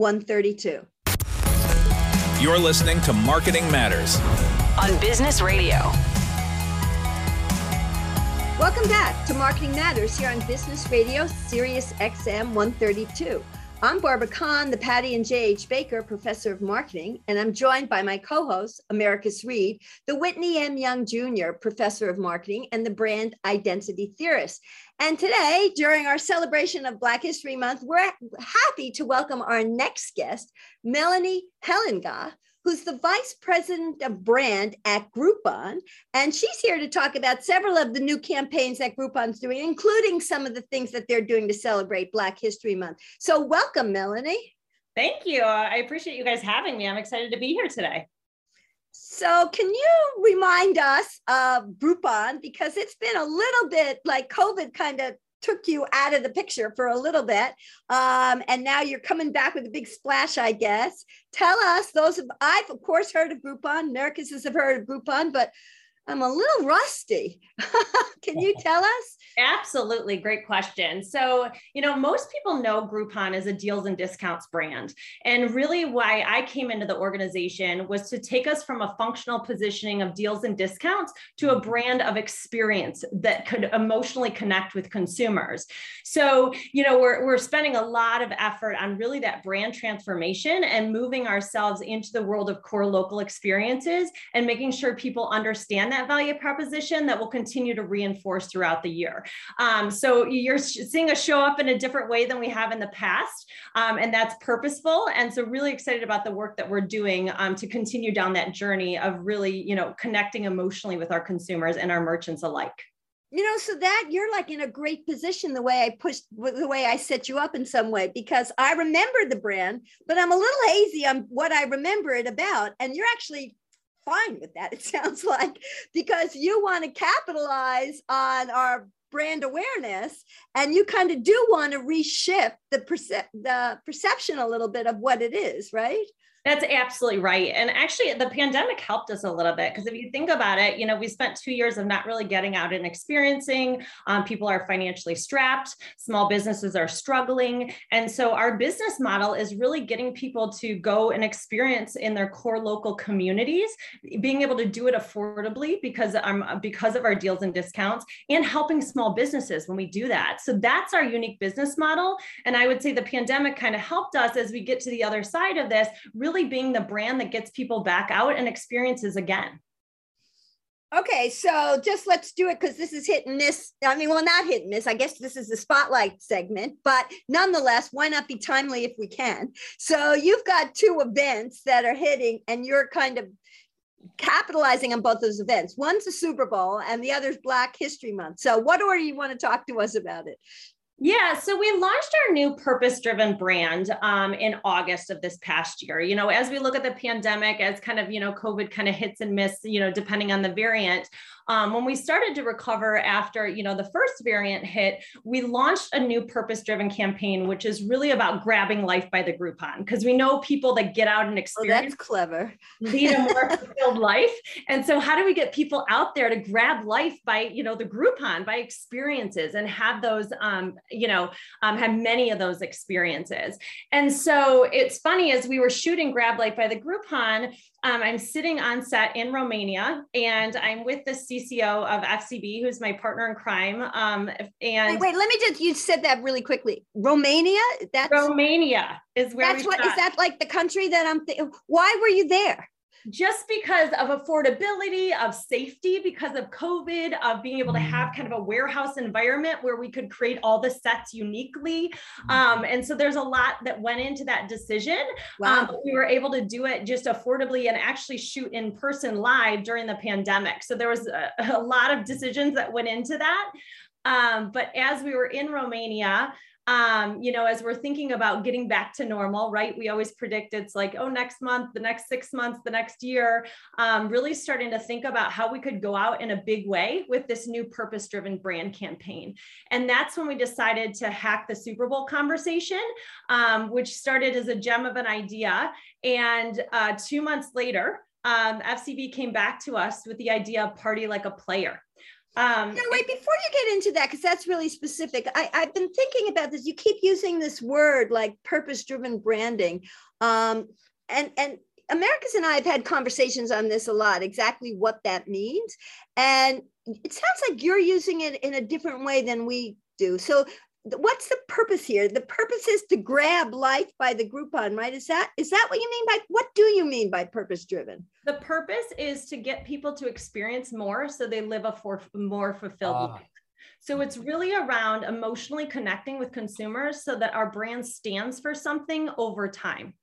132. You're listening to Marketing Matters on Business Radio. Welcome back to Marketing Matters here on Business Radio, Sirius XM 132. I'm Barbara Kahn, the Patty and J.H. Baker Professor of Marketing, and I'm joined by my co host, Americus Reed, the Whitney M. Young Jr. Professor of Marketing and the Brand Identity Theorist. And today, during our celebration of Black History Month, we're happy to welcome our next guest, Melanie Hellenga, who's the vice president of brand at Groupon. And she's here to talk about several of the new campaigns that Groupon's doing, including some of the things that they're doing to celebrate Black History Month. So, welcome, Melanie. Thank you. I appreciate you guys having me. I'm excited to be here today. So, can you remind us of Groupon? Because it's been a little bit like COVID kind of took you out of the picture for a little bit. Um, and now you're coming back with a big splash, I guess. Tell us, those of, I've of course heard of Groupon, Americans have heard of Groupon, but I'm a little rusty. Can you tell us? Absolutely. Great question. So, you know, most people know Groupon as a deals and discounts brand. And really, why I came into the organization was to take us from a functional positioning of deals and discounts to a brand of experience that could emotionally connect with consumers. So, you know, we're, we're spending a lot of effort on really that brand transformation and moving ourselves into the world of core local experiences and making sure people understand that value proposition that will continue to reinforce throughout the year. Um, so you're seeing us show up in a different way than we have in the past, um, and that's purposeful. And so really excited about the work that we're doing um, to continue down that journey of really, you know, connecting emotionally with our consumers and our merchants alike you know so that you're like in a great position the way i pushed the way i set you up in some way because i remember the brand but i'm a little hazy on what i remember it about and you're actually fine with that it sounds like because you want to capitalize on our brand awareness and you kind of do want to reshift the perce- the perception a little bit of what it is right that's absolutely right. And actually, the pandemic helped us a little bit because if you think about it, you know, we spent two years of not really getting out and experiencing. Um, people are financially strapped, small businesses are struggling. And so, our business model is really getting people to go and experience in their core local communities, being able to do it affordably because, um, because of our deals and discounts, and helping small businesses when we do that. So, that's our unique business model. And I would say the pandemic kind of helped us as we get to the other side of this. Really really being the brand that gets people back out and experiences again. Okay, so just let's do it because this is hit and miss. I mean, well, not hit and miss. I guess this is the spotlight segment, but nonetheless, why not be timely if we can? So you've got two events that are hitting, and you're kind of capitalizing on both those events. One's the Super Bowl, and the other's Black History Month. So, what order you want to talk to us about it? Yeah, so we launched our new purpose driven brand um, in August of this past year. You know, as we look at the pandemic, as kind of, you know, COVID kind of hits and miss, you know, depending on the variant, um, when we started to recover after you know the first variant hit we launched a new purpose driven campaign which is really about grabbing life by the groupon because we know people that get out and experience oh, that's clever. lead a more fulfilled life. And so how do we get people out there to grab life by you know the groupon by experiences and have those um, you know um, have many of those experiences? And so it's funny as we were shooting grab life by the groupon um, I'm sitting on set in Romania and I'm with the CCO of FCB, who's my partner in crime. Um, and wait, wait, let me just, you said that really quickly. Romania? That's Romania is where that's what, is that like the country that I'm, th- why were you there? Just because of affordability, of safety, because of COVID, of being able to have mm. kind of a warehouse environment where we could create all the sets uniquely. Mm. Um, and so there's a lot that went into that decision. Wow. Um, we were able to do it just affordably and actually shoot in person live during the pandemic. So there was a, a lot of decisions that went into that. Um, but as we were in Romania, um, you know, as we're thinking about getting back to normal, right? We always predict it's like, oh, next month, the next six months, the next year, um, really starting to think about how we could go out in a big way with this new purpose driven brand campaign. And that's when we decided to hack the Super Bowl conversation, um, which started as a gem of an idea. And uh, two months later, um, FCB came back to us with the idea of party like a player. Um, no, wait, before you get into that, because that's really specific, I, I've been thinking about this. You keep using this word like purpose driven branding. Um, and, and Americus and I have had conversations on this a lot, exactly what that means. And it sounds like you're using it in a different way than we do. So what's the purpose here? The purpose is to grab life by the Groupon, right? Is that is that what you mean by what do you mean by purpose driven? The purpose is to get people to experience more so they live a for, more fulfilled ah. life. So it's really around emotionally connecting with consumers so that our brand stands for something over time.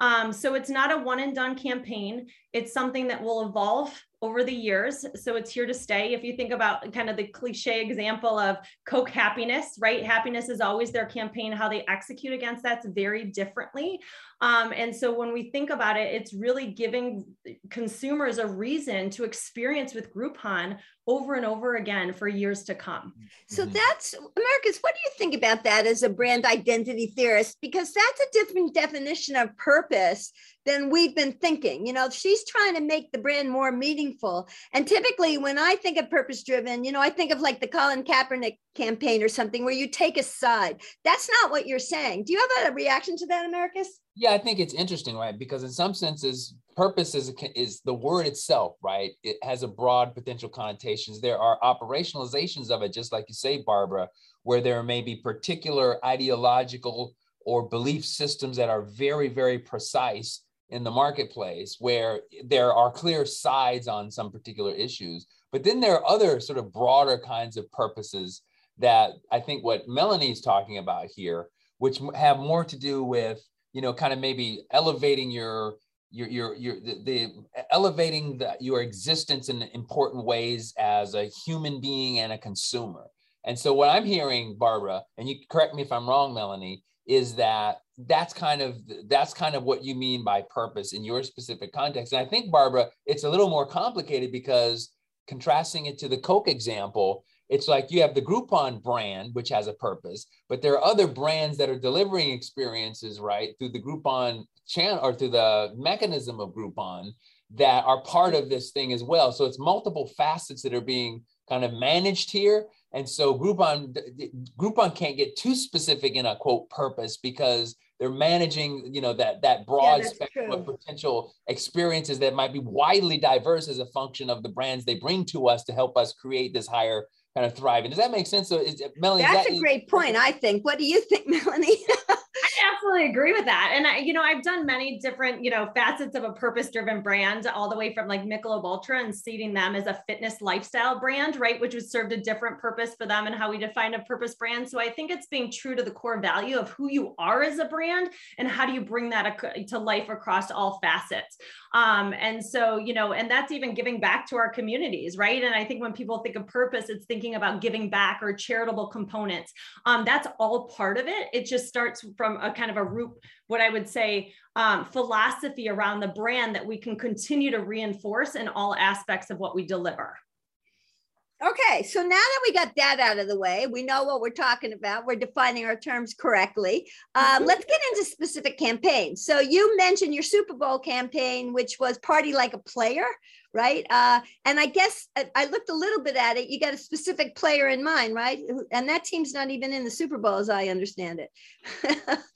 Um, so it's not a one and done campaign. It's something that will evolve over the years. So it's here to stay. If you think about kind of the cliche example of Coke happiness, right? Happiness is always their campaign. How they execute against that's very differently. Um, and so when we think about it, it's really giving consumers a reason to experience with Groupon over and over again for years to come. So mm-hmm. that's Americus. What do you think about that as a brand identity theorist? Because that's a different definition of purpose than we've been thinking. You know, she's trying to make the brand more meaningful. And typically, when I think of purpose driven, you know, I think of like the Colin Kaepernick campaign or something where you take a side. That's not what you're saying. Do you have a reaction to that, Americus? Yeah, I think it's interesting, right? Because in some senses, purpose is, is the word itself, right? It has a broad potential connotations. There are operationalizations of it, just like you say, Barbara, where there may be particular ideological or belief systems that are very, very precise in the marketplace where there are clear sides on some particular issues. But then there are other sort of broader kinds of purposes that I think what Melanie's talking about here, which have more to do with you know, kind of maybe elevating your your your your the, the elevating the, your existence in important ways as a human being and a consumer. And so what I'm hearing, Barbara, and you correct me if I'm wrong, Melanie, is that that's kind of that's kind of what you mean by purpose in your specific context. And I think, Barbara, it's a little more complicated because contrasting it to the Coke example, it's like you have the Groupon brand, which has a purpose, but there are other brands that are delivering experiences, right, through the Groupon channel or through the mechanism of Groupon that are part of this thing as well. So it's multiple facets that are being kind of managed here. And so Groupon, Groupon can't get too specific in a quote purpose because they're managing, you know, that that broad yeah, spectrum true. of potential experiences that might be widely diverse as a function of the brands they bring to us to help us create this higher kind of thriving. Does that make sense? So, is, Melanie, that's that a great point. I think. What do you think, Melanie? Absolutely agree with that. And I, you know, I've done many different, you know, facets of a purpose-driven brand, all the way from like Michelob Ultra and seeding them as a fitness lifestyle brand, right? Which was served a different purpose for them and how we define a purpose brand. So I think it's being true to the core value of who you are as a brand and how do you bring that to life across all facets. Um, and so, you know, and that's even giving back to our communities, right? And I think when people think of purpose, it's thinking about giving back or charitable components. Um, that's all part of it. It just starts from a kind of a root, what I would say, um, philosophy around the brand that we can continue to reinforce in all aspects of what we deliver. Okay, so now that we got that out of the way, we know what we're talking about. We're defining our terms correctly. Um, mm-hmm. let's get into specific campaigns. So you mentioned your Super Bowl campaign, which was "Party Like a Player," right? Uh, and I guess I, I looked a little bit at it. You got a specific player in mind, right? And that team's not even in the Super Bowl, as I understand it.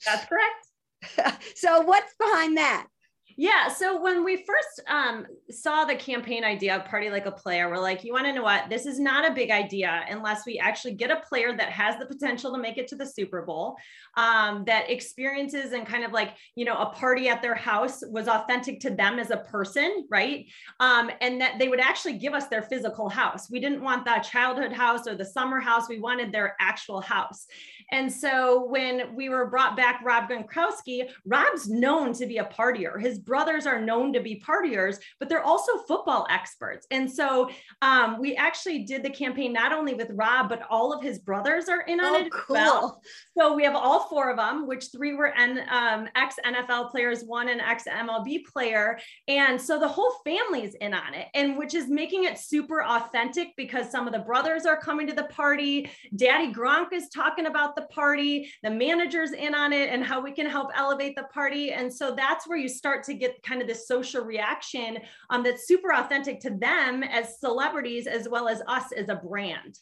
That's correct. so what's behind that? Yeah. So when we first um, saw the campaign idea of Party Like a Player, we're like, you want to know what? This is not a big idea unless we actually get a player that has the potential to make it to the Super Bowl, um, that experiences and kind of like, you know, a party at their house was authentic to them as a person, right? Um, and that they would actually give us their physical house. We didn't want that childhood house or the summer house. We wanted their actual house. And so when we were brought back Rob Gronkowski, Rob's known to be a partier. His brothers are known to be partiers, but they're also football experts. And so um, we actually did the campaign not only with Rob, but all of his brothers are in on oh, it cool. well. So we have all four of them, which three were N, um, ex NFL players, one an ex MLB player. And so the whole family is in on it, and which is making it super authentic because some of the brothers are coming to the party. Daddy Gronk is talking about the party, the manager's in on it, and how we can help elevate the party. And so that's where you start to to get kind of this social reaction um, that's super authentic to them as celebrities as well as us as a brand.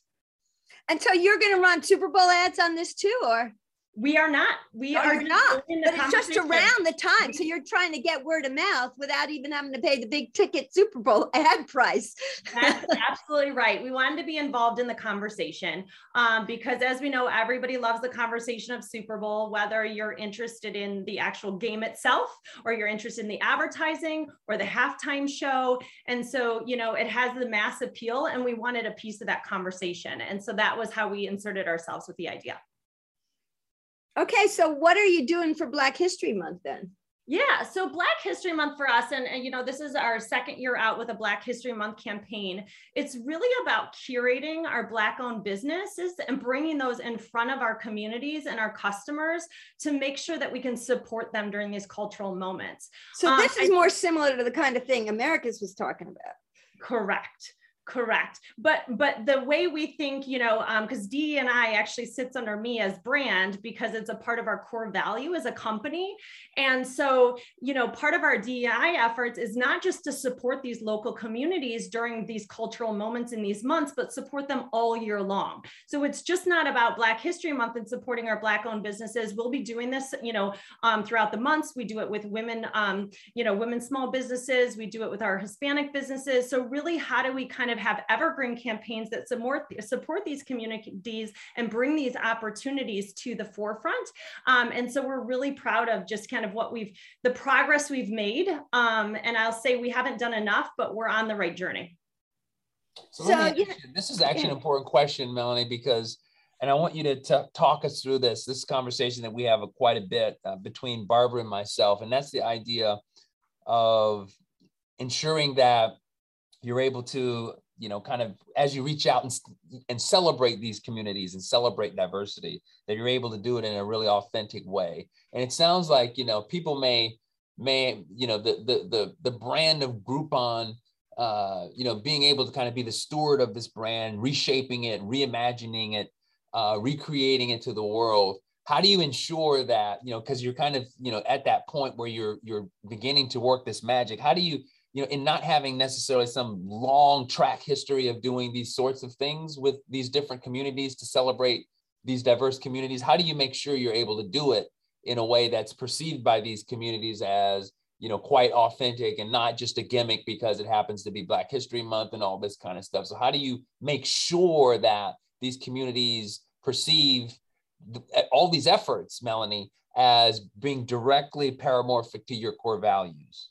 And so you're going to run Super Bowl ads on this too, or? We are not. We no, are not. But it's just around the time. So you're trying to get word of mouth without even having to pay the big ticket Super Bowl ad price. That's absolutely right. We wanted to be involved in the conversation um, because, as we know, everybody loves the conversation of Super Bowl, whether you're interested in the actual game itself or you're interested in the advertising or the halftime show. And so, you know, it has the mass appeal, and we wanted a piece of that conversation. And so that was how we inserted ourselves with the idea. Okay, so what are you doing for Black History Month then? Yeah, so Black History Month for us, and, and, you know, this is our second year out with a Black History Month campaign. It's really about curating our Black owned businesses and bringing those in front of our communities and our customers to make sure that we can support them during these cultural moments. So, um, this is I, more similar to the kind of thing Americus was talking about. Correct correct. But but the way we think you know because um, DEI actually sits under me as brand because it's a part of our core value as a company. And so you know part of our dei efforts is not just to support these local communities during these cultural moments in these months but support them all year long. So it's just not about black history month and supporting our black owned businesses. We'll be doing this you know um, throughout the months. We do it with women um, you know women small businesses. We do it with our hispanic businesses. So really how do we kind of have evergreen campaigns that support, support these communities and bring these opportunities to the forefront. Um, and so we're really proud of just kind of what we've, the progress we've made. Um, and I'll say we haven't done enough, but we're on the right journey. So, so yeah. this is actually an important question, Melanie, because and I want you to t- talk us through this this conversation that we have a, quite a bit uh, between Barbara and myself, and that's the idea of ensuring that you're able to you know kind of as you reach out and, and celebrate these communities and celebrate diversity that you're able to do it in a really authentic way. And it sounds like you know people may may you know the the the, the brand of groupon uh, you know being able to kind of be the steward of this brand reshaping it reimagining it uh, recreating it to the world how do you ensure that you know because you're kind of you know at that point where you're you're beginning to work this magic how do you you know, in not having necessarily some long track history of doing these sorts of things with these different communities to celebrate these diverse communities, how do you make sure you're able to do it in a way that's perceived by these communities as, you know, quite authentic and not just a gimmick because it happens to be Black History Month and all this kind of stuff? So, how do you make sure that these communities perceive eh, all these efforts, Melanie, as being directly paramorphic to your core values?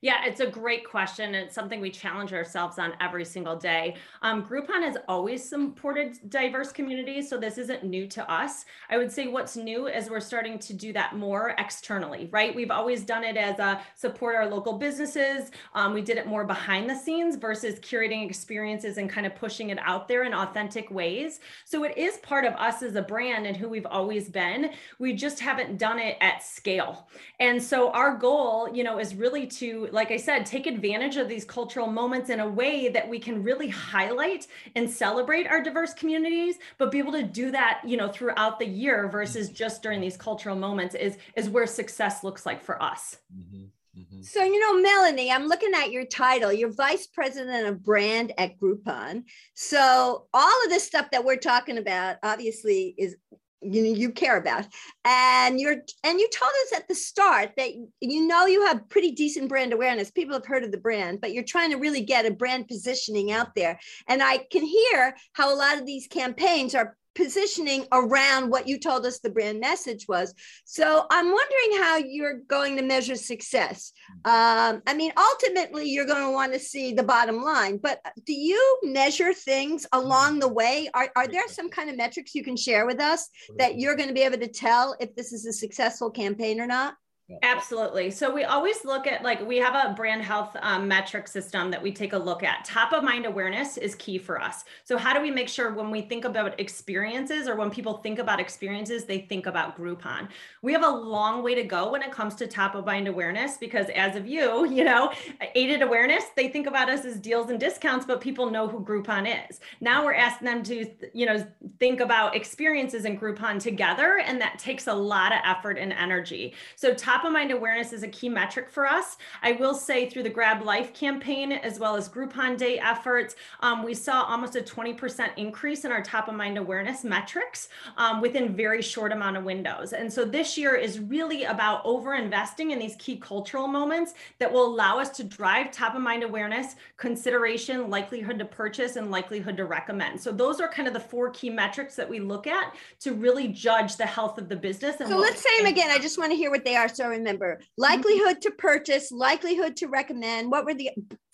Yeah, it's a great question. It's something we challenge ourselves on every single day. Um, Groupon has always supported diverse communities, so this isn't new to us. I would say what's new is we're starting to do that more externally, right? We've always done it as a support our local businesses. Um, we did it more behind the scenes versus curating experiences and kind of pushing it out there in authentic ways. So it is part of us as a brand and who we've always been. We just haven't done it at scale. And so our goal, you know, is really to like I said, take advantage of these cultural moments in a way that we can really highlight and celebrate our diverse communities, but be able to do that, you know, throughout the year versus just during these cultural moments is is where success looks like for us. Mm-hmm. Mm-hmm. So, you know, Melanie, I'm looking at your title. You're vice president of brand at Groupon. So, all of this stuff that we're talking about obviously is you know you care about. And you're and you told us at the start that you know you have pretty decent brand awareness. People have heard of the brand but you're trying to really get a brand positioning out there. And i can hear how a lot of these campaigns are positioning around what you told us the brand message was. So I'm wondering how you're going to measure success. Um, I mean, ultimately, you're going to want to see the bottom line, but do you measure things along the way? Are, are there some kind of metrics you can share with us that you're going to be able to tell if this is a successful campaign or not? Absolutely. So we always look at like we have a brand health um, metric system that we take a look at. Top of mind awareness is key for us. So how do we make sure when we think about experiences or when people think about experiences, they think about Groupon? We have a long way to go when it comes to top of mind awareness because as of you, you know, aided awareness, they think about us as deals and discounts, but people know who Groupon is. Now we're asking them to, you know, think about experiences and Groupon together, and that takes a lot of effort and energy. So top top of mind awareness is a key metric for us. I will say through the Grab Life campaign, as well as Groupon Day efforts, um, we saw almost a 20% increase in our top of mind awareness metrics um, within very short amount of windows. And so this year is really about over investing in these key cultural moments that will allow us to drive top of mind awareness, consideration, likelihood to purchase, and likelihood to recommend. So those are kind of the four key metrics that we look at to really judge the health of the business. so let's say them again. I just want to hear what they are. So remember likelihood to purchase, likelihood to recommend. What were the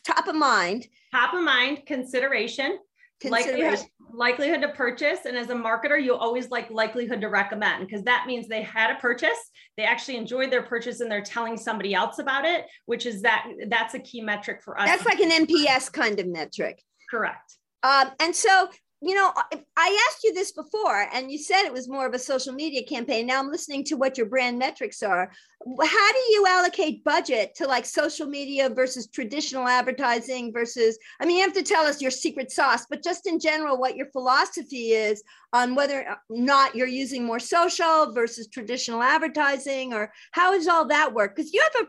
top of mind? Top of mind, consideration, likelihood, likelihood to purchase. And as a marketer, you always like likelihood to recommend because that means they had a purchase, they actually enjoyed their purchase and they're telling somebody else about it, which is that that's a key metric for us. That's like an NPS kind of metric. Correct. Um, and so you know, I asked you this before, and you said it was more of a social media campaign. Now I'm listening to what your brand metrics are. How do you allocate budget to like social media versus traditional advertising versus? I mean, you have to tell us your secret sauce, but just in general, what your philosophy is on whether or not you're using more social versus traditional advertising, or how does all that work? Because you have a,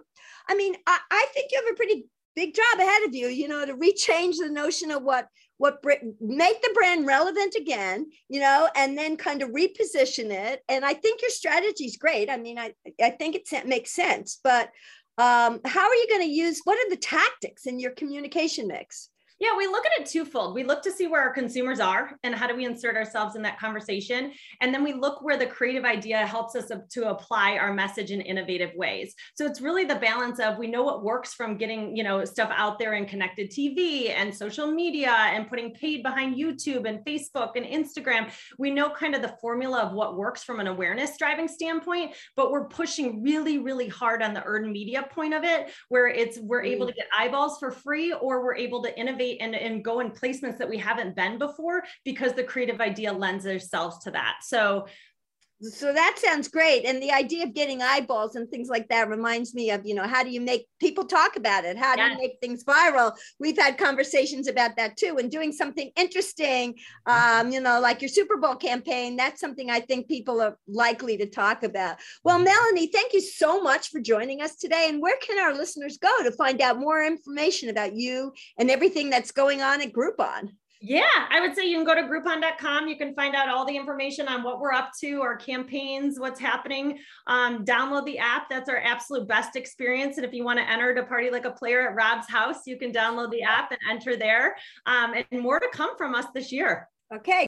I mean, I, I think you have a pretty big job ahead of you, you know, to rechange the notion of what what make the brand relevant again you know and then kind of reposition it. And i think your strategy is great. I mean i i think it makes sense but um, how are you going to use what are the tactics in your communication mix yeah, we look at it twofold. We look to see where our consumers are and how do we insert ourselves in that conversation. And then we look where the creative idea helps us to apply our message in innovative ways. So it's really the balance of we know what works from getting, you know, stuff out there in connected TV and social media and putting paid behind YouTube and Facebook and Instagram. We know kind of the formula of what works from an awareness driving standpoint, but we're pushing really, really hard on the earned media point of it, where it's we're able mm. to get eyeballs for free or we're able to innovate innovate and, and go in placements that we haven't been before because the creative idea lends themselves to that. So so that sounds great. And the idea of getting eyeballs and things like that reminds me of you know how do you make people talk about it? How do yes. you make things viral? We've had conversations about that too and doing something interesting um, you know like your super bowl campaign that's something i think people are likely to talk about. Well melanie thank you so much for joining us today. And where can our listeners go to find out more information about you and everything that's going on at groupon yeah, I would say you can go to groupon.com. You can find out all the information on what we're up to, our campaigns, what's happening. Um, download the app. That's our absolute best experience. And if you want to enter to party like a player at Rob's house, you can download the app and enter there. Um, and more to come from us this year. Okay.